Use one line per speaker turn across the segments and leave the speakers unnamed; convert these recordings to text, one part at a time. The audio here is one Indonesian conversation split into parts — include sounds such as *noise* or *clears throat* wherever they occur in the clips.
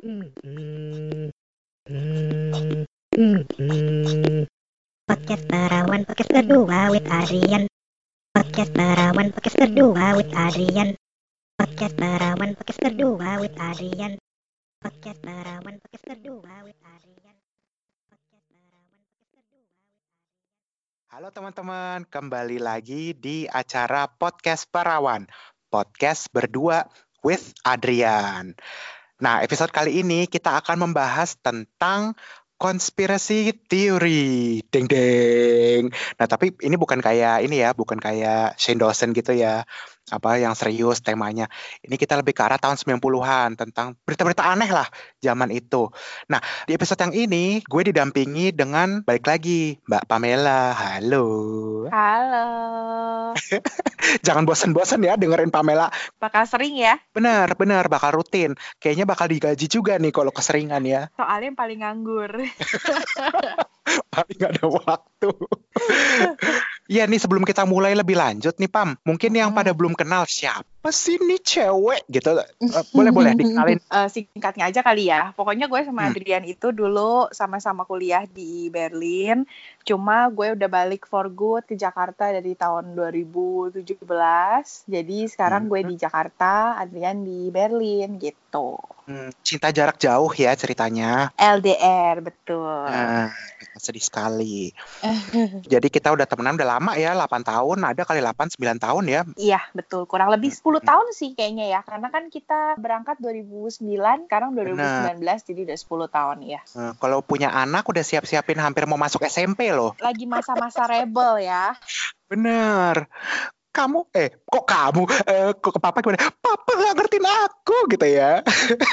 Podcast Perawan Podcast kedua with Adrian Podcast Perawan Podcast kedua with Adrian Podcast Perawan Podcast kedua with Adrian Podcast Perawan Podcast kedua with Adrian
Halo teman-teman, kembali lagi di acara Podcast Perawan. Podcast berdua with Adrian. Nah, episode kali ini kita akan membahas tentang konspirasi teori. Deng deng. Nah, tapi ini bukan kayak ini ya, bukan kayak Shane Dawson gitu ya. Apa yang serius temanya. Ini kita lebih ke arah tahun 90-an tentang berita-berita aneh lah zaman itu. Nah, di episode yang ini gue didampingi dengan balik lagi Mbak Pamela. Halo.
Halo. *laughs*
Jangan bosan-bosan ya dengerin Pamela.
Bakal sering ya,
Bener, bener bakal rutin. Kayaknya bakal digaji juga nih kalau keseringan ya.
soalnya yang paling nganggur. *laughs*
Paling nggak ada waktu. *laughs* Iya nih sebelum kita mulai lebih lanjut nih Pam, mungkin yang
Hmm.
pada belum kenal siapa sih nih cewek gitu. *laughs* Eh, boleh boleh dikenalin. *laughs*
Eh, singkatnya aja kali ya. Pokoknya gue sama
Hmm.
Adrian itu dulu sama-sama kuliah di Berlin. Cuma gue udah balik for good ke Jakarta dari tahun 2017. Jadi sekarang gue di Jakarta, Adrian di Berlin gitu.
Hmm, cinta jarak jauh ya ceritanya.
LDR betul.
Nah, sedih sekali. *laughs* Jadi kita udah temenan udah lama ya, 8 tahun, ada kali 8 9 tahun ya.
Iya, betul. Kurang lebih 10
Hmm.
tahun sih kayaknya ya. Karena kan kita berangkat 2009, sekarang 2019 jadi udah 10 tahun ya.
Eh, kalau punya anak udah siap-siapin hampir mau masuk SMP loh.
Lagi masa-masa rebel ya.
Bener. Kamu, eh kok kamu, eh kok ke papa gimana? Papa gak ngertiin aku gitu ya.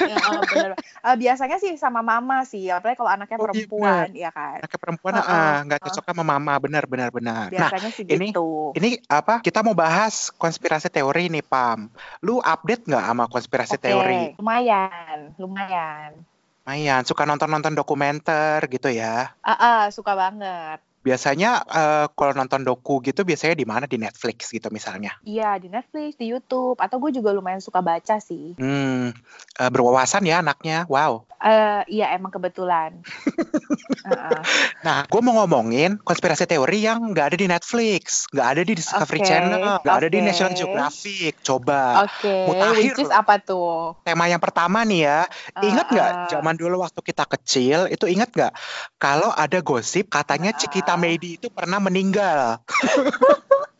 Ya, eh, bener. Eh, biasanya sih sama mama sih, apalagi kalau anaknya
Oh, iya,
perempuan, ya kan.
Anaknya perempuan
Heeh,
ah nggak cocok sama mama, benar benar benar. Nah,
Biasanya sih
ini-
gitu.
ini apa? Kita mau bahas konspirasi teori nih, Pam. Lu update nggak sama konspirasi
Oke,
teori?
lumayan, lumayan.
Lumayan, suka nonton-nonton dokumenter gitu ya.
Ah, ah, suka banget.
Biasanya eh, kalau nonton doku gitu biasanya di mana? Di Netflix gitu misalnya.
Iya, di Netflix, di YouTube, atau gue juga lumayan suka baca sih.
Hmm, eh, berwawasan ya anaknya. Wow.
Eh, iya, emang kebetulan. *laughs* Heeh.
Nah, gue mau ngomongin konspirasi teori yang nggak ada di Netflix, nggak ada di Discovery
Oke,
Channel, nggak ada di. National Geographic. Coba.
Oke,
mutakhir
which is apa tuh?
Tema yang pertama nih ya, ingat nggak zaman dulu waktu kita kecil itu ingat nggak kalau ada gosip katanya
Ah.
Cikita Medi itu pernah meninggal. *laughs*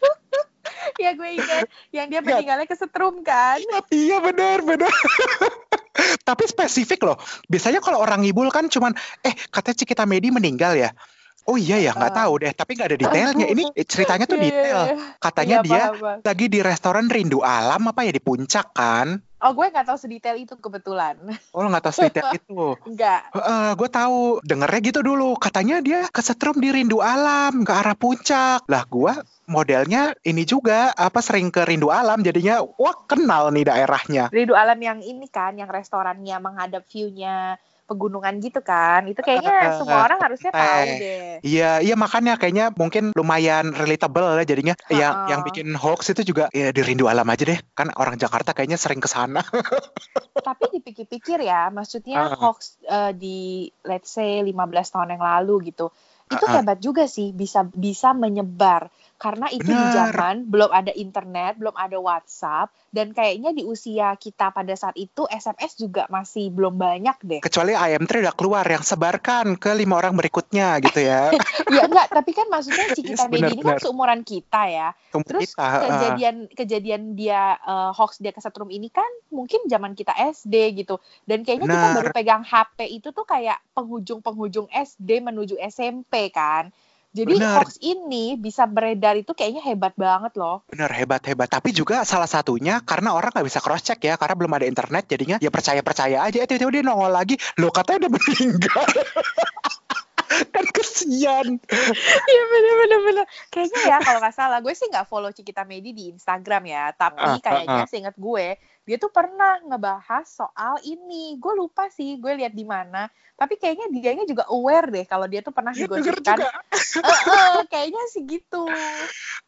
Ya gue ingat yang dia
Ingat.
meninggalnya kesetrum kan.
iya benar benar. *laughs* Tapi spesifik loh. Biasanya kalau orang ngibul kan cuman eh katanya Cikita Medi meninggal ya. Oh iya ya nggak
Ah.
tahu deh. Tapi nggak ada detailnya. Ini *laughs* ceritanya tuh
Iya, iya,
detail.
iya.
Katanya
Iya,
dia
paham, paham.
lagi di restoran Rindu Alam apa ya di puncak kan?
Oh gue nggak tahu sedetail itu kebetulan.
Oh lo nggak tahu sedetail itu. *laughs*
Enggak.
gue tahu dengernya gitu dulu katanya dia kesetrum di rindu alam ke arah puncak lah gue modelnya ini juga apa sering ke rindu alam jadinya wah kenal nih daerahnya
Rindu alam yang ini kan, yang restorannya menghadap view-nya pegunungan gitu kan. Itu kayaknya semua orang harusnya tahu
eh.
deh.
iya iya makanya kayaknya mungkin lumayan relatable lah jadinya yang
Ha-ha.
yang bikin hoax itu juga ya di rindu alam aja deh kan orang Jakarta kayaknya sering ke sana *laughs*
Tapi dipikir-pikir ya, maksudnya
Ah.
hoax eh, di let's say 15 tahun yang lalu gitu. Itu hebat juga sih bisa bisa menyebar karena itu di
Benar.
zaman belum ada internet, belum ada WhatsApp dan kayaknya di usia kita pada saat itu SMS juga masih belum banyak deh.
kecuali IM3 udah keluar yang sebarkan ke lima orang berikutnya gitu ya *laughs*
ya enggak, tapi kan maksudnya *laughs*
Yes,
Cikita Medi ini kan seumuran kita ya.
Tunggu
Terus
kita
kejadian kejadian dia eh, hoax dia kesetrum ini kan mungkin zaman kita SD gitu. Dan kayaknya kita
Benar.
baru pegang HP itu tuh kayak penghujung-penghujung SD menuju SMP kan. Jadi
Benar.
hoax ini bisa beredar itu kayaknya hebat banget loh.
Bener hebat hebat. Tapi juga salah satunya karena orang nggak bisa cross check ya karena belum ada internet jadinya ya percaya percaya aja. Eh tiba-tiba dia nongol lagi. Lo katanya udah meninggal. *laughs* kan kesian.
Iya bener-bener bener. Kayaknya ya kalau nggak salah gue sih nggak follow Cikita Medi di Instagram ya. Tapi
Ah, ah,
kayaknya
ah.
seingat gue dia tuh pernah ngebahas soal ini. Gue lupa sih gue lihat di mana. Tapi kayaknya dianya juga aware deh kalau dia tuh pernah
Iya
digosipkan.
juga.
Eh, eh, kayaknya sih gitu.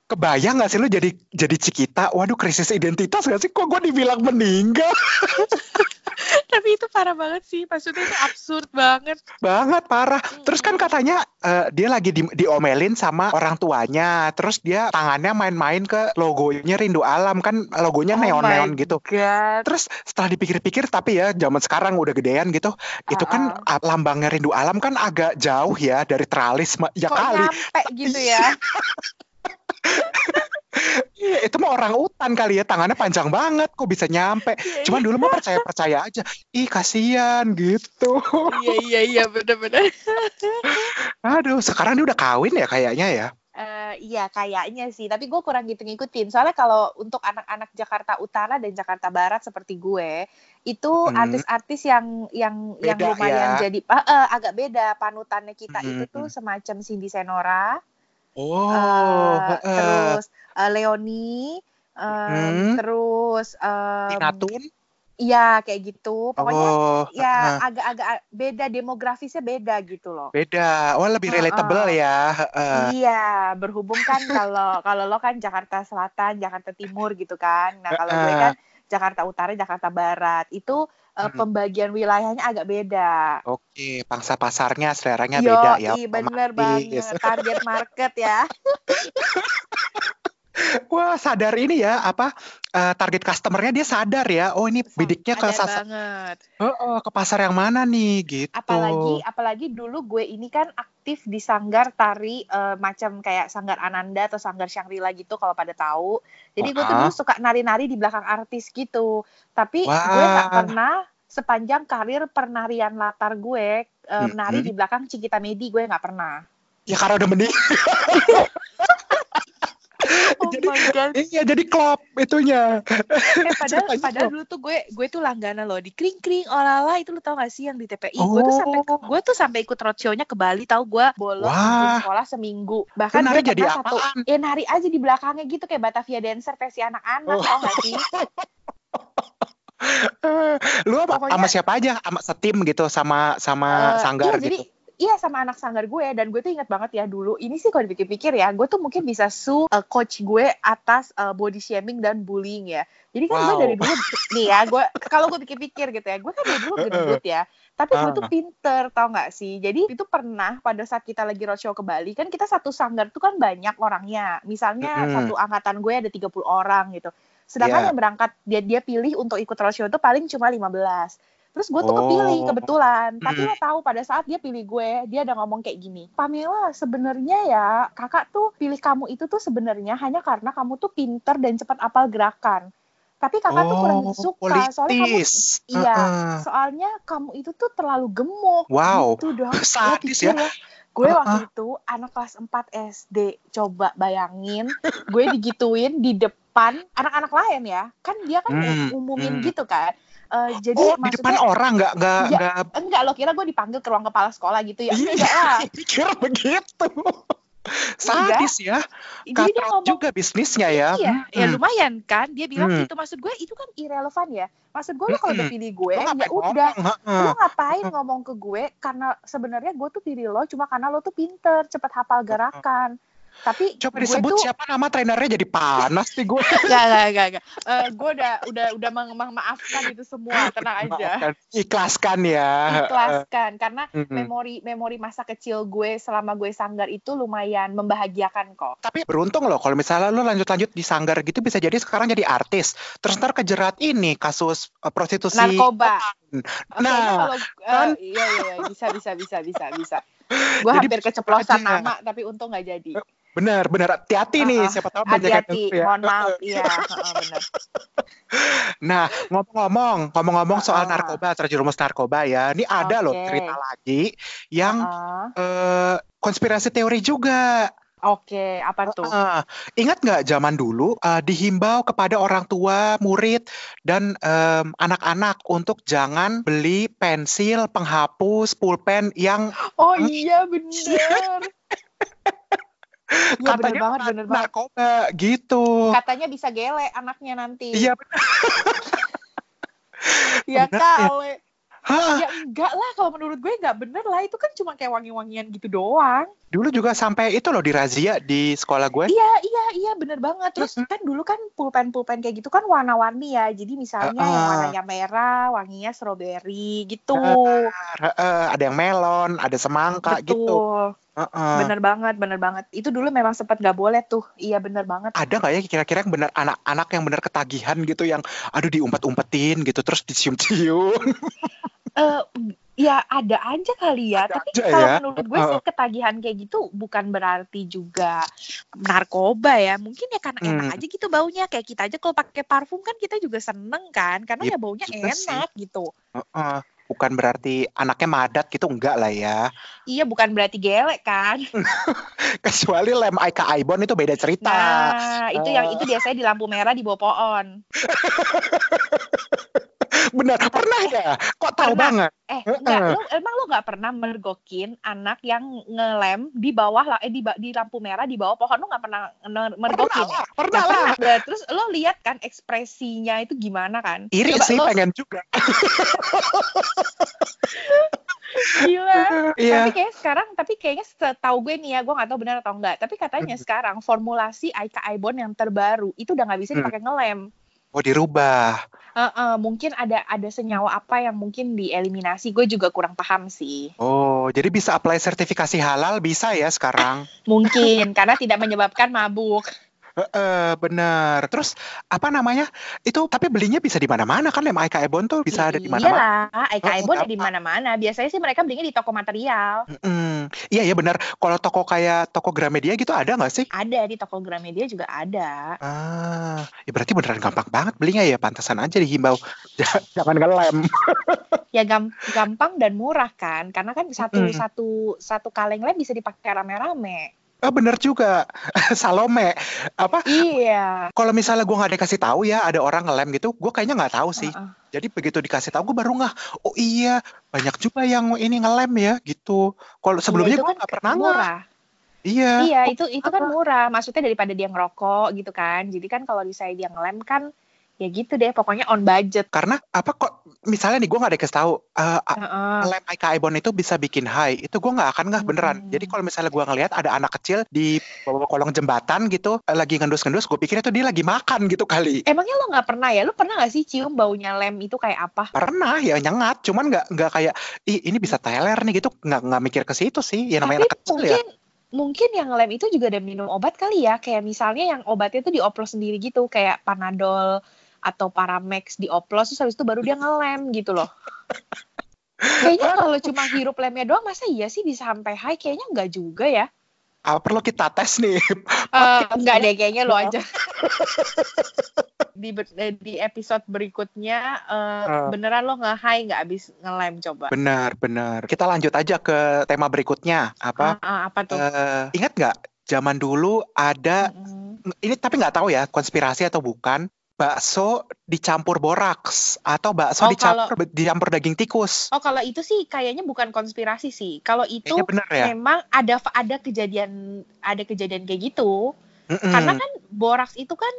Kebayang gak sih lu jadi jadi Cikita? Waduh krisis identitas gak sih? Kok gue dibilang meninggal? *laughs*
Tapi itu parah banget sih. Maksudnya itu absurd banget.
banget parah. Terus kan katanya eh, dia lagi di, diomelin sama orang tuanya. Terus dia tangannya main-main ke logonya Rindu Alam kan logonya
Oh
neon-neon
my
gitu.
God.
Terus setelah dipikir-pikir tapi ya zaman sekarang udah gedean gitu, itu kan ah, lambangnya Rindu Alam kan agak jauh ya dari teralis ya
Kok
kali.
nyampe gitu ya? *laughs*
Iya, *laughs* itu mah orang utan kali ya, tangannya panjang banget kok bisa nyampe.
Iya,
Cuman dulu mah percaya-percaya aja. Ih, kasihan gitu.
Iya iya iya bener-bener. *laughs*
Aduh, sekarang dia udah kawin ya kayaknya ya.
Eh, iya kayaknya sih, tapi gue kurang gitu ngikutin. Soalnya kalau untuk anak-anak Jakarta Utara dan Jakarta Barat seperti gue, itu
Hmm.
artis-artis yang yang yang
Beda
lumayan
ya.
jadi ah, eh, agak beda panutannya kita
Hmm.
itu tuh semacam Cindy Senora,
Oh,
eh,
heeh.
terus eh, Leoni, em,
Hmm.
terus em,
Tina Tun?
iya kayak gitu. Pokoknya
Oh,
ya agak-agak beda demografisnya beda gitu loh.
beda. Oh, lebih relatable ya. heeh.
Iya, berhubung kan kalau kalau lo kan Jakarta Selatan, Jakarta Timur gitu kan. Nah, kalau gue
Heeh.
kan Jakarta Utara, Jakarta Barat. Itu eh,
Hmm.
pembagian wilayahnya agak beda.
Oke, pangsa pasarnya seleranya beda ya.
Yo, bener
otomatis.
banget. Target market ya. *laughs*
Wah, sadar ini ya, apa eh, target customernya dia sadar ya. Oh, ini bidiknya ke
Sadar
sasa-
banget.
Heeh, ke pasar yang mana nih gitu.
Apalagi apalagi dulu gue ini kan aktif di sanggar tari eh, macam kayak sanggar Ananda atau sanggar Shangri-La gitu kalau pada tahu. Jadi gue tuh dulu suka nari-nari di belakang artis gitu. Tapi gue
Wah.
nggak pernah sepanjang karir penarian latar gue eh,
Mm-mm.
menari di belakang Cikita Medi gue nggak pernah.
Ya karena udah mending. *laughs*
Oh
Jadi-
my god.
Iya, jadi klop itunya.
Eh, padahal padahal dulu tuh gue gue tuh langganan loh di kring kring olala itu lu tau gak sih yang di TPI gue tuh sampai
Oh.
gue tuh sampai ikut roadshow-nya ke Bali tahu gue bolos izin sekolah seminggu bahkan gue
jadi
satu
apaan?
ya nari aja di belakangnya gitu kayak Batavia Dancer versi anak-anak
Oh.
tau gak sih
Eh, *laughs* Lu apa,
Pokoknya-
sama siapa aja? Sama setim gitu, sama sama
Eh,
sanggar
iya, jadi
gitu.
Iya sama anak sanggar gue. Dan gue tuh ingat banget ya dulu. Ini sih kalau dipikir-pikir ya gue tuh mungkin bisa su eh, coach gue atas eh, body shaming dan bullying ya. Jadi kan gue
Wow.
dari dulu *laughs* nih ya gue kalau gue pikir-pikir gitu ya gue kan dari dulu gendut ya. Tapi gue tuh
Ah.
pinter tau nggak sih? Jadi itu pernah pada saat kita lagi roadshow ke Bali kan kita satu sanggar tuh kan banyak orangnya. Misalnya
Mm-mm.
satu angkatan gue ada 30 orang gitu. Sedangkan
Iya.
yang berangkat dia dia pilih untuk ikut roadshow itu paling cuma 15 Terus gue tuh
Oh.
kepilih kebetulan. Tapi
Mm.
lo tahu pada saat dia pilih gue, dia ada ngomong kayak gini. Pamela, sebenarnya ya kakak tuh pilih kamu itu tuh sebenarnya hanya karena kamu tuh pinter dan cepat apal gerakan. Tapi kakak tuh kurang
Oh,
suka soalnya kamu
politis.
iya.
Heeh.
soalnya kamu itu tuh terlalu gemuk.
Wow.
Gitu dong. *laughs*
Sadis
pikir
ya.
Gue
Uh-uh.
waktu itu anak kelas 4 SD. Coba bayangin, gue digituin di depan anak-anak lain ya. Kan dia kan
Hmm,
umumin
hmm.
gitu kan. Eh, jadi
Oh, di depan orang nggak nggak
Ya,
nggak
enggak lo kira gue dipanggil ke ruang kepala sekolah gitu ya.
Iya,
enggak lah. *laughs*
pikir begitu. Sadis ya.
ngomong
juga bisnisnya ya.
iya ya
Hmm.
lumayan kan. Dia bilang
Hmm.
gitu maksud gue itu kan irrelevan ya. Maksud gue lo kalau udah
Mm-mm.
pilih gue
Lo
ya udah. Lo ngapain ngomong ke gue? Karena sebenarnya gue tuh pilih lo cuma karena lo tuh pinter cepet hafal gerakan tapi
Coba disebut
tuh
siapa nama trainernya jadi panas nih gue. *laughs*
Enggak, enggak, enggak, enggak. Eh, gue udah udah udah meng- memaafkan itu semua, tenang aja.
Maafkan. Ikhlaskan ya.
Ikhlaskan karena
Mm-mm.
memori memori masa kecil gue selama gue sanggar itu lumayan membahagiakan kok.
Tapi beruntung loh kalau misalnya lo lanjut-lanjut di sanggar gitu bisa jadi sekarang jadi artis. Terus ntar kejerat ini kasus eh, prostitusi.
Narkoba.
Nah,
kalau eh,
kan?
iya iya iya, bisa bisa bisa bisa bisa. *laughs* Gue
Jadi
hampir keceplosan
aja.
nama tapi untung nggak jadi.
Bener, bener. Hati-hati nih,
Ah, ah.
siapa tahu
Hati-hati,
ya.
mohon maaf. *laughs* Iya, heeh, benar.
Nah, ngomong-ngomong, ngomong-ngomong soal
Ah, ah.
narkoba, terjerumus narkoba ya. Ini ada loh
Oke.
cerita lagi yang
Heeh.
eh, konspirasi teori juga.
Oke, apa tuh?
Ah, ingat nggak zaman dulu eh, dihimbau kepada orang tua, murid, dan em, anak-anak untuk jangan beli pensil, penghapus, pulpen yang
Oh iya bener. *laughs* Iya bener
katanya
banget, bener banget.
narkoba gitu.
Katanya bisa gele anaknya nanti.
Iya, bener.
ya *laughs*
bener ya. Hah,
Ya enggak lah, kalau menurut gue enggak bener lah. Itu kan cuma kayak wangi-wangian gitu doang.
dulu juga sampai itu loh dirazia di sekolah gue.
Iya, iya, iya bener banget. Terus kan dulu kan pulpen-pulpen kayak gitu kan warna-warni ya. Jadi misalnya yang
Heeh.
warnanya merah, wanginya strawberry gitu.
Heeh, ada yang melon, ada semangka gitu.
Betul.
Heeh.
Bener banget, bener banget. Itu dulu memang sempat nggak boleh tuh. Iya bener banget.
Ada nggak ya kira-kira yang benar anak-anak yang benar ketagihan gitu yang aduh diumpet-umpetin gitu terus dicium-cium. *laughs*
Eh, ya ada aja kali ya.
Ada
Tapi
aja
kalau
ya.
menurut gue sih ketagihan kayak gitu bukan berarti juga narkoba ya. Mungkin ya karena enak
Hmm.
aja gitu baunya. Kayak kita aja kalau pakai parfum kan kita juga seneng kan. Karena
Iya
ya baunya
juga sih.
enak gitu.
Heeh. Bukan berarti anaknya madat gitu enggak lah ya.
Iya bukan berarti gelek kan. *laughs*
Kecuali lem Aika Aibon itu beda cerita.
Nah itu yang itu biasanya di lampu merah di bawah pohon. *laughs*
Benar, pernah ya? Kok tahu
Pernah.
banget?
Eh enggak, lo emang lo nggak pernah mergokin anak yang ngelem di bawah lah eh di, di lampu merah di bawah pohon lo nggak pernah mergokin
Pernah
ya?
lah, pernah
Ya,
lah.
pernah. Nah, Terus lo lihat kan ekspresinya itu gimana kan?
Iri
Coba
sih
lo
pengen juga. *laughs*
gila. *laughs*
Iya.
Tapi kayak sekarang, tapi kayaknya setahu gue nih ya, gue nggak tahu benar atau enggak. Tapi katanya
Hmm.
sekarang formulasi Aika Aibon yang terbaru itu udah nggak bisa
Hmm.
dipakai ngelem.
Oh dirubah.
Heeh, mungkin ada ada senyawa apa yang mungkin dieliminasi. Gue juga kurang paham sih.
Oh, jadi bisa apply sertifikasi halal bisa ya sekarang? *laughs*
Mungkin karena tidak menyebabkan mabuk.
Heeh, bener. Terus apa namanya? Itu tapi belinya bisa di mana-mana kan lem Aika Aibon tuh bisa ada di mana-mana.
Iyalah, Aika
Oh,
Aibon ada
gampang.
di mana-mana. Biasanya sih mereka belinya di toko material.
Mm-mm. Iya ya benar. Kalau toko kayak toko Gramedia gitu ada nggak sih?
Ada di toko Gramedia juga ada.
Ah, ya berarti beneran gampang banget belinya ya. Pantesan aja dihimbau *laughs* jangan ngelem. *laughs*
Ya gam- gampang dan murah kan, karena kan satu
Mm.
satu satu kaleng lem bisa dipakai rame-rame.
Ah, bener juga. *laughs* Salome. Apa?
Iya.
Kalau misalnya gue nggak dikasih tahu ya ada orang ngelem gitu, gue kayaknya nggak tahu sih.
Heeh.
Jadi begitu dikasih tahu gue baru ngeh. Oh iya, banyak juga yang ini ngelem ya gitu. Kalau sebelumnya
Iya,
gue
kan
nggak pernah ngeh.
murah.
Iya.
Iya, itu itu kan murah. Maksudnya daripada dia ngerokok gitu kan. Jadi kan kalau misalnya dia ngelem kan ya gitu deh, pokoknya on budget.
Karena apa kok misalnya nih gue nggak dikasih tahu eh, a-
Heeh.
lem Aika Aibon itu bisa bikin high. Itu gue nggak akan ngeh beneran.
Hmm.
Jadi kalau misalnya gue ngelihat ada anak kecil di bawah kolong jembatan gitu eh, lagi ngendus-ngendus, gue pikir itu dia lagi makan gitu kali.
Emangnya lo nggak pernah ya? Lo pernah nggak sih cium baunya lem itu kayak apa?
Pernah ya nyengat, cuman nggak nggak kayak ih ini bisa teler nih gitu, nggak nggak mikir ke situ sih. Ya namanya
Tapi
anak kecil ya.
mungkin mungkin yang lem itu juga ada minum obat kali ya. Kayak misalnya yang obatnya itu dioplos sendiri gitu, kayak Panadol atau Paramex dioplos terus habis itu baru dia ngelem gitu loh. Kayaknya kalau cuma hirup lemnya doang masa iya sih bisa sampai high? Kayaknya enggak juga ya.
Apa perlu kita tes nih?
Eh, enggak deh, kayaknya lo aja. *laughs* di di episode berikutnya eh,
Eh.
beneran lo nge high nggak abis ngelem coba.
Benar, benar. Kita lanjut aja ke tema berikutnya. Apa?
Ah, ah, apa tuh?
eh, ingat nggak? Zaman dulu ada
Mm-mm.
ini tapi nggak tahu ya konspirasi atau bukan bakso dicampur boraks atau bakso
Oh,
dicampur dicampur daging tikus.
Oh kalau itu sih kayaknya bukan konspirasi sih. Kalau itu
Kayaknya bener ya.
memang ada ada kejadian ada kejadian kayak gitu.
Mm-mm.
Karena kan boraks itu kan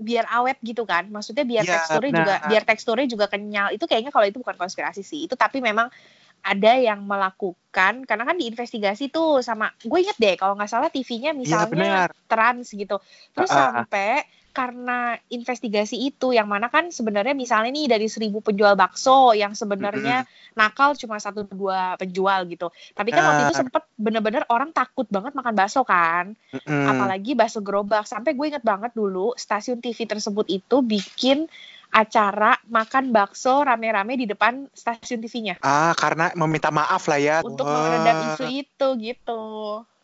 biar awet gitu kan. Maksudnya biar
Iya,
teksturnya juga
benar.
biar teksturnya juga kenyal. Itu kayaknya kalau itu bukan konspirasi sih. Itu tapi memang ada yang melakukan karena kan diinvestigasi tuh sama gue inget deh kalau nggak salah TV-nya
Iya
misalnya
benar.
trans gitu. Terus
Ah, ah.
sampai karena investigasi itu yang mana kan sebenarnya misalnya nih dari seribu penjual bakso yang sebenarnya nakal cuma satu dua penjual gitu. Tapi kan waktu itu
Ah.
sempet bener-bener orang takut banget makan bakso kan. Apalagi bakso gerobak. Sampai gue inget banget dulu stasiun TV tersebut itu bikin acara makan bakso rame-rame di depan stasiun TV-nya.
Ah, karena meminta maaf lah ya.
Untuk meredam isu itu gitu.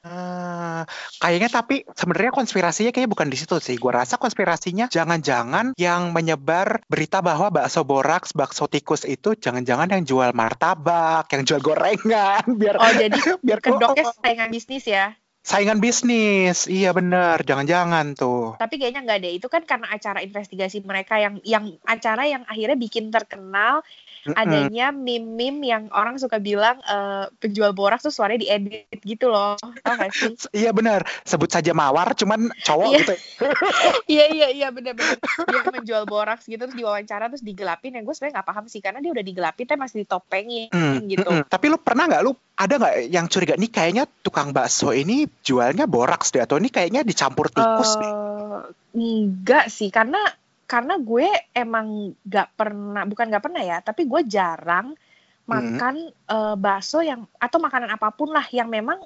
Ah, kayaknya tapi sebenarnya konspirasinya kayaknya bukan di situ sih. Gua rasa konspirasinya jangan-jangan yang menyebar berita bahwa bakso boraks, bakso tikus itu jangan-jangan yang jual martabak, yang jual gorengan *laughs* biar
Oh jadi
biar
kedoknya *laughs* saingan bisnis ya.
Saingan bisnis. Iya bener. Jangan-jangan tuh.
Tapi kayaknya nggak deh. Itu kan karena acara investigasi mereka yang yang acara yang akhirnya bikin terkenal
Mm-mm.
adanya meme-meme yang orang suka bilang eh, penjual boraks tuh suaranya diedit gitu loh. Tau gak sih? *laughs*
Iya benar. Sebut saja mawar, cuman cowok
Iya.
gitu. *laughs* *laughs*
Iya iya iya bener-bener dia menjual boraks gitu terus diwawancara terus digelapin yang gue sebenarnya nggak paham sih karena dia udah digelapin tapi masih ditopengin
Hmm,
gitu.
mm-mm. Tapi lu pernah nggak lu ada nggak yang curiga nih kayaknya tukang bakso ini jualnya boraks deh atau ini kayaknya dicampur tikus deh.
Eh, enggak sih karena karena gue emang nggak pernah bukan nggak pernah ya tapi gue jarang makan eh, bakso yang atau makanan apa pun lah yang memang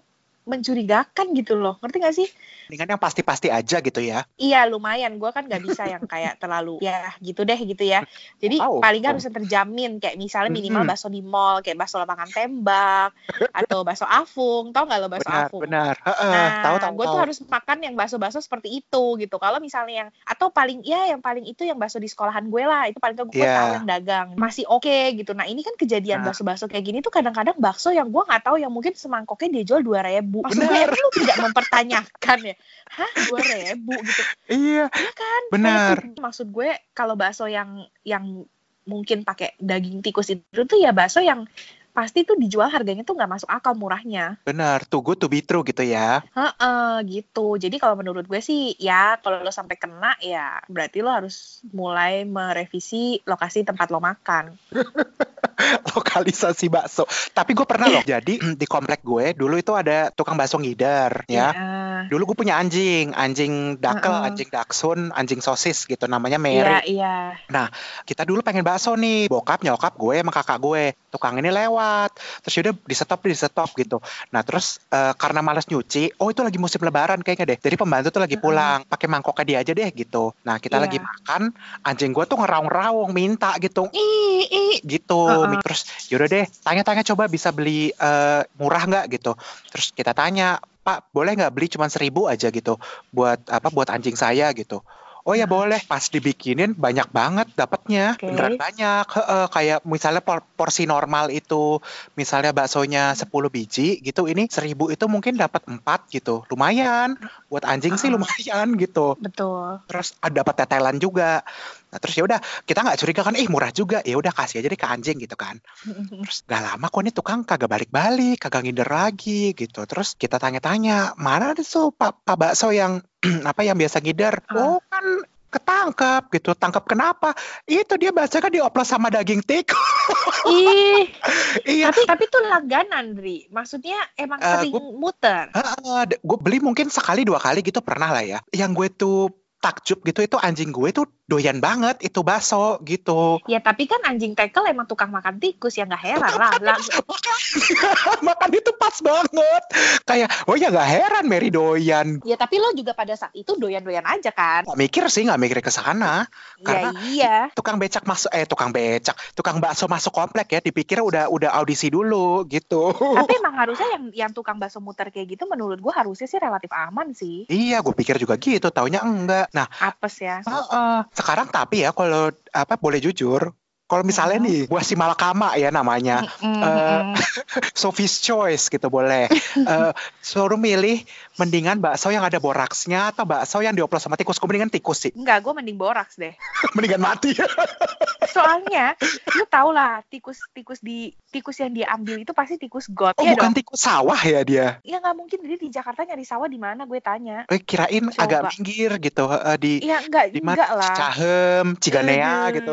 mencurigakan gitu loh ngerti gak sih
Mendingan yang pasti-pasti aja gitu ya.
iya lumayan gue kan nggak bisa yang kayak *laughs* terlalu ya gitu deh gitu ya jadi
Oh.
paling nggak harus yang terjamin kayak misalnya minimal bakso di mall kayak bakso lapangan tembak atau bakso afung tau nggak lo bakso
Benar,
afung
benar. Heeh,
Nah,
tahu tahu.
gue tuh harus makan yang bakso-bakso seperti itu gitu. Kalau misalnya yang atau paling ya yang paling itu yang bakso di sekolahan gue lah, itu paling gue
Iya.
tahu yang dagang masih oke gitu. Nah ini kan kejadian
Nah.
bakso-bakso kayak gini tuh kadang-kadang bakso yang gue nggak tahu yang mungkin semangkoknya dia jual dua ribu. Gue
Benar.
lu tidak mempertanyakan ya, hah dua ribu gitu,
Iya,
ya kan?
benar.
Kayak itu. Maksud gue kalau bakso yang yang mungkin pakai daging tikus itu tuh ya bakso yang pasti tuh dijual harganya tuh nggak masuk akal murahnya.
Benar, good to be true gitu ya.
Heeh, gitu. Jadi kalau menurut gue sih ya kalau lo sampai kena ya berarti lo harus mulai merevisi lokasi tempat lo makan. *laughs* *laughs*
Lokalisasi bakso. Tapi gue pernah loh. Jadi *clears throat* di komplek gue dulu itu ada tukang bakso ngider ya. Dulu gue punya anjing, anjing dakel,
Heeh.
anjing daksun, anjing sosis gitu namanya
Iya,
Mary.
iya.
Kita dulu pengen bakso nih, bokap nyokap gue sama kakak gue. Tukang ini lewat, terus yaudah di stop di stop gitu. Nah terus eh, karena males nyuci, oh itu lagi musim lebaran kayaknya deh. Jadi pembantu tuh lagi pulang, pakai mangkoknya dia aja deh gitu. Nah kita
Iya.
lagi makan, anjing gue tuh ngeraung-raung minta gitu, ih ih gitu. Terus yaudah deh, tanya-tanya coba bisa beli eh, murah nggak gitu. Terus kita tanya, Pak boleh nggak beli cuma seribu aja gitu, buat apa? Buat anjing saya gitu. Oh ya
Nah.
boleh, pas dibikinin banyak banget dapatnya,
Oke.
beneran banyak. Heeh, kayak misalnya por- porsi normal itu, misalnya baksonya 10 biji gitu, ini 1000 itu mungkin dapat 4 gitu, lumayan. Buat anjing sih
Ah.
lumayan gitu.
Betul.
Terus ada dapat tetelan juga. Nah terus ya udah kita nggak curiga kan, ih murah juga, ya udah kasih aja deh ke anjing gitu kan. Terus gak lama kok ini tukang kagak balik-balik, kagak ngider lagi gitu. Terus kita tanya-tanya, mana ada tuh pak, pak bakso yang *clears throat* apa yang biasa ngider?
Ah.
Oh kan ketangkep gitu. Tangkap kenapa? Itu dia bakso kan dioplos sama daging tikus.
Ih, *laughs*
iya.
tapi tapi tuh langganan, Dri. Maksudnya emang
Eh,
sering muter.
gue beli mungkin sekali dua kali gitu pernah lah ya. Yang gue tuh takjub gitu itu anjing gue tuh doyan banget itu bakso gitu.
Ya tapi kan anjing tekel emang tukang makan tikus ya nggak heran lah. lah. *laughs*
Makan itu pas banget. Kayak oh ya nggak heran Mary doyan.
Ya tapi lo juga pada saat itu doyan-doyan aja kan.
Gak mikir sih nggak mikir ke sana. Karena-
ya iya.
Tukang becak masuk eh tukang becak, tukang bakso masuk komplek ya dipikir udah udah audisi dulu gitu.
Tapi emang *laughs* harusnya yang yang tukang bakso muter kayak gitu menurut gua harusnya sih relatif aman sih.
Iya, gue pikir juga gitu. Taunya enggak. Nah,
Apes ya.
Heeh. Sekarang tapi ya kalau apa boleh jujur, kalau misalnya
Mhm.
nih buah si malakama ya namanya,
Mm,
eh,
mm, mm. *laughs*
Sophie's Choice gitu boleh. Eh, suruh milih mendingan bakso yang ada boraksnya atau bakso yang dioplos sama tikus. Gue mendingan tikus sih,
Enggak, gue mending boraks deh. *laughs*
mendingan mati. *laughs*
Soalnya, lu tau lah, tikus-tikus di tikus yang dia ambil itu pasti tikus got
Oh
ya
bukan
dong.
tikus sawah ya dia?
Ya nggak mungkin dia di Jakarta nyari sawah di mana? Gue tanya.
Eh, kirain
Coba.
agak minggir gitu eh, di
Iya enggak,
di
enggak lah.
Cicahem, Ciganea
Aduh.
gitu.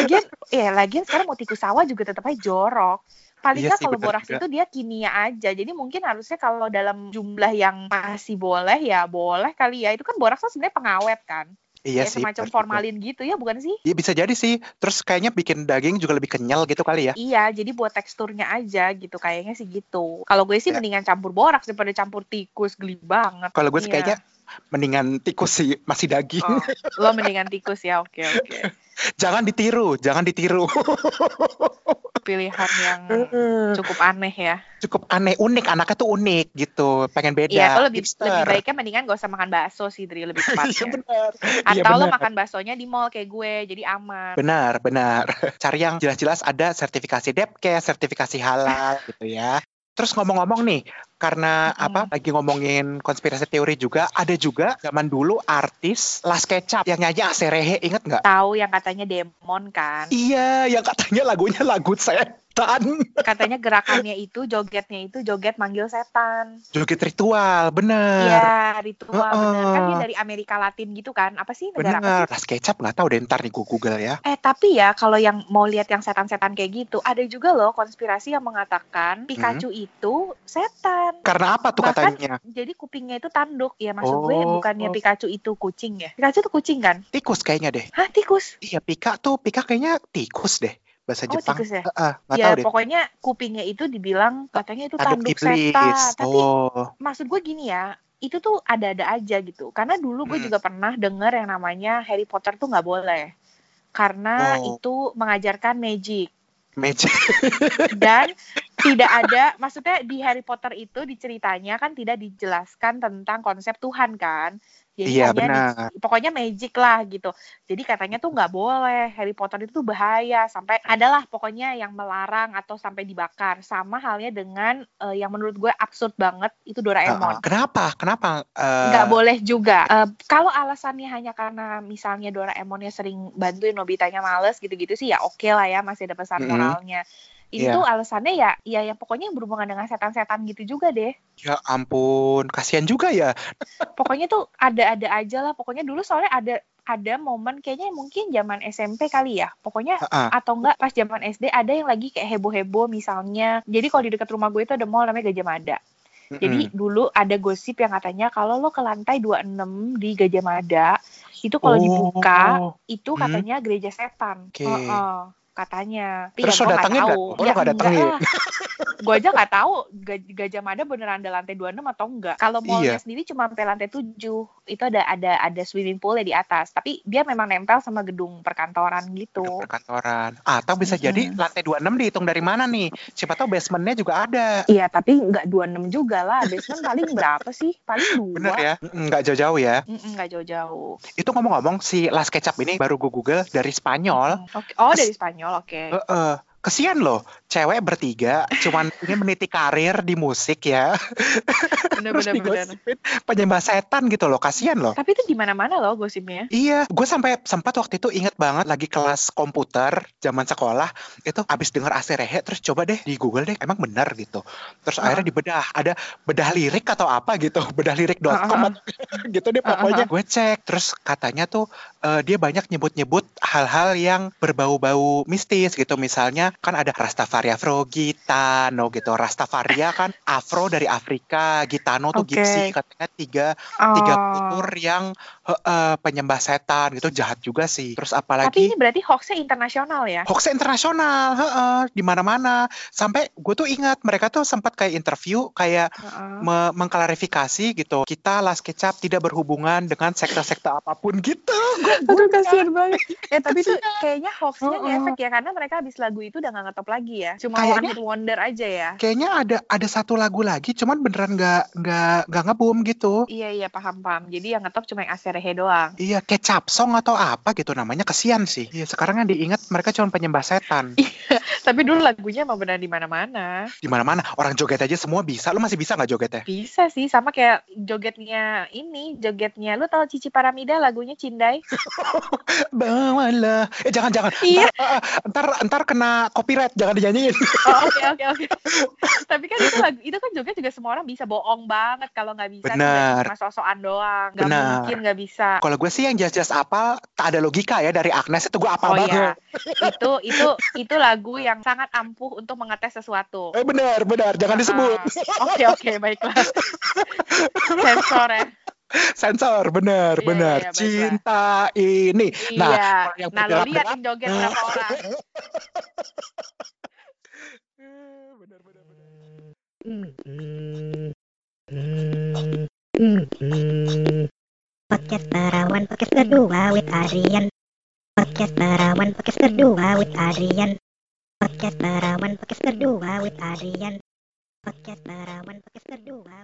Lagian, ya lagian sekarang mau tikus sawah juga tetap aja jorok. Paling
Iya
kalau boraks
juga.
itu dia kimia aja. Jadi mungkin harusnya kalau dalam jumlah yang masih boleh ya boleh kali ya. Itu kan boraks kan sebenarnya pengawet kan.
Iya
Kayak
sih.
semacam formalin gitu ya, bukan sih?
Iya bisa jadi sih. Terus kayaknya bikin daging juga lebih kenyal gitu kali ya.
Iya, jadi buat teksturnya aja gitu. Kayaknya sih gitu. Kalau gue sih
Ya.
mendingan campur boraks daripada campur tikus. Geli banget.
Kalau gue
Iya.
kayaknya mendingan tikus sih masih daging.
Oh, lo mendingan tikus ya, oke oke. *laughs*
jangan ditiru, jangan ditiru. *laughs*
Pilihan yang cukup aneh ya.
Cukup aneh, unik. Anaknya tuh unik gitu. Pengen beda.
Iya, lo lebih
hipster.
lebih baiknya mendingan gak usah makan bakso sih, Dri, lebih *laughs*
Iya
tepatnya.
benar. Iya
Atau lo
benar.
makan baksonya di mall kayak gue, jadi aman.
Benar, benar. Cari yang jelas-jelas ada sertifikasi Depkes, sertifikasi halal gitu ya. Terus ngomong-ngomong nih, karena
Mm-mm.
apa? Lagi ngomongin konspirasi teori juga, ada juga zaman dulu artis Las Kecap yang nyanyi Aserehe, inget nggak?
Tahu yang katanya demon kan?
Iya, yang katanya lagunya lagu setan. *laughs*
Katanya gerakannya itu, jogetnya itu joget manggil setan.
Joget ritual, bener.
Iya, ritual
Heeh.
bener. Kan dia dari Amerika Latin gitu kan? Apa sih negara apa
Bener.
sih?
Las Kecap nggak tahu deh, ntar nih gue Google ya.
Eh tapi ya kalau yang mau lihat yang setan-setan kayak gitu, ada juga loh konspirasi yang mengatakan Pikachu itu setan.
Karena apa tuh
Bahkan-
katanya?
Jadi kupingnya itu tanduk. Ya maksud gue
Oh.
bukannya Pikachu itu kucing ya? Pikachu itu kucing kan?
Tikus kayaknya deh.
Hah tikus?
Iya, Pika tuh, Pika kayaknya tikus deh. Bahasa
Oh
Jepang.
tikus ya?
Heeh, nggak
Ya
tahu deh.
pokoknya kupingnya itu dibilang katanya itu
Tanduk
tanduk setan. Tapi
Oh,
maksud gue gini ya, itu tuh ada-ada aja gitu. Karena dulu gue
Hmm.
juga pernah denger yang namanya Harry Potter tuh nggak boleh. Karena
Oh.
itu mengajarkan magic.
Magic. *laughs*
Dan tidak ada, maksudnya di Harry Potter itu diceritanya kan tidak dijelaskan tentang konsep Tuhan kan. Jadi
Iya,
hanya di-
benar.
pokoknya magic lah gitu. Jadi katanya tuh nggak boleh Harry Potter itu tuh bahaya sampai adalah pokoknya yang melarang atau sampai dibakar. Sama halnya dengan eh, yang menurut gue absurd banget itu Doraemon.
Heeh. Kenapa? Kenapa? eh,
nggak boleh juga. Eh, kalau alasannya hanya karena misalnya Doraemonnya sering bantuin Nobitanya males gitu-gitu sih ya oke lah ya masih ada pesan moralnya.
Iya.
tuh alasannya ya ya yang pokoknya yang berhubungan dengan setan-setan gitu juga deh.
Ya ampun, kasihan juga ya. *laughs*
Pokoknya tuh ada-ada aja lah. Pokoknya dulu soalnya ada ada momen kayaknya mungkin zaman SMP kali ya. Pokoknya
Heeh.
atau enggak pas zaman SD ada yang lagi kayak heboh-heboh misalnya. Jadi kalau di dekat rumah gue itu ada mall namanya Gajah Mada. Jadi
Mm-mm.
dulu ada gosip yang katanya kalau lo ke lantai 26 di Gajah Mada itu kalau
Oh.
dibuka itu
Hmm.
katanya gereja setan.
Oke.
Heeh, katanya. Tapi
Terus
ya nggak
datengin nggak?
tahu.
Oh,
ya *laughs* enggak gue aja nggak tahu Gaj- Gajah Mada beneran ada lantai 26 atau enggak. Kalau mallnya
Iya.
sendiri cuma sampai lantai 7. Itu ada ada ada swimming poolnya di atas. Tapi dia memang nempel sama gedung perkantoran gitu.
Gedung perkantoran. Atau bisa
Mm-mm.
jadi lantai 26 dihitung dari mana nih? Siapa tahu basementnya juga ada.
Iya, tapi nggak 26 juga lah. Basement paling berapa sih? Paling dua.
Bener ya? Mm-mm, Nggak jauh-jauh ya.
Mm-mm, nggak jauh-jauh.
Itu ngomong-ngomong si Las Kecap ini baru gue Google dari Spanyol.
Mm, Oke. Oh, dari Spanyol, oke.
Heeh. Kesian loh, cewek bertiga cuman *laughs* ingin meniti karir di musik ya. Terus
bener.
digosipin penyembah setan gitu loh, kasian loh.
Tapi itu di mana-mana loh gosipnya.
Iya, gue sampai sempat waktu itu inget banget lagi kelas komputer zaman sekolah itu abis denger AC Rehe terus coba deh di Google deh emang bener gitu. Terus
Heeh.
akhirnya dibedah ada bedah lirik atau apa gitu, *laughs* bedahlirik.com
Heeh.
atau *laughs* gitu deh pokoknya. Gue cek terus katanya tuh eh, dia banyak nyebut-nyebut hal-hal yang berbau-bau mistis gitu. Misalnya kan ada Rastafaria Afro Gitano gitu. Rastafaria kan Afro dari Afrika, Gitano tuh
Oke.
Gypsy katanya tiga tiga
Oh.
kultur yang eh, penyembah setan gitu jahat juga sih. Terus
Tapi
apalagi
ini berarti hoaxnya internasional ya?
hoax internasional, heeh, di mana-mana. Sampai gue tuh ingat mereka tuh sempat kayak interview kayak
Heeh.
me- mengklarifikasi gitu. Kita Las Kecap tidak berhubungan dengan sekte-sekte apa pun gitu.
Aduh kasihan banget. Ya tapi tuh kayaknya hoaxnya
Heeh.
ngefek ya karena mereka habis lagu itu udah gak ngetop lagi ya. Cuma
Kayaknya-
one hit wonder aja ya.
Kayaknya ada ada satu lagu lagi, cuman beneran nggak nggak nggak ngebum gitu.
Iya iya paham paham. Jadi yang ngetop cuma yang Aserehe doang.
Iya, kecap song atau apa gitu namanya kesian sih. Iya, sekarang yang diingat mereka cuma penyembah setan. *laughs*
Tapi dulu lagunya emang benar di mana-mana.
Di mana-mana orang joget aja semua bisa. Lu masih bisa nggak jogetnya?
Bisa sih sama kayak jogetnya ini, jogetnya lu tahu Cici Paramida lagunya Cindai? *laughs*
Bawalah. Eh jangan jangan.
Iya.
Ntar, eh, ntar ntar kena copyright, jangan dinyanyiin.
Oh, oke oke oke. Tapi kan itu lagu itu kan joget juga semua orang bisa bohong banget kalau nggak bisa
Benar.
cuma sosokan doang. Gak
Benar.
mungkin nggak bisa.
Kalau gue sih yang jelas-jelas apa, tak ada logika ya dari Agnes itu gue apal
Oh
banget.
iya, itu itu itu lagu yang sangat ampuh untuk mengetes sesuatu.
Eh benar, benar, jangan disebut.
Ah, Oke oke baiklah. Sensor ya.
Sensor, benar,
Iya,
benar.
iya, baiklah.
Cinta ini. Nah,
iya.
kalau yang
Nah lo lihat yang joget berapa orang.
benar, benar, benar.
Podcast Barawan Podcast kedua with Adrian. Podcast Barawan Podcast kedua with Adrian. Podcast Barawan Podcast kedua with Adrian. Podcast Barawan Podcast kedua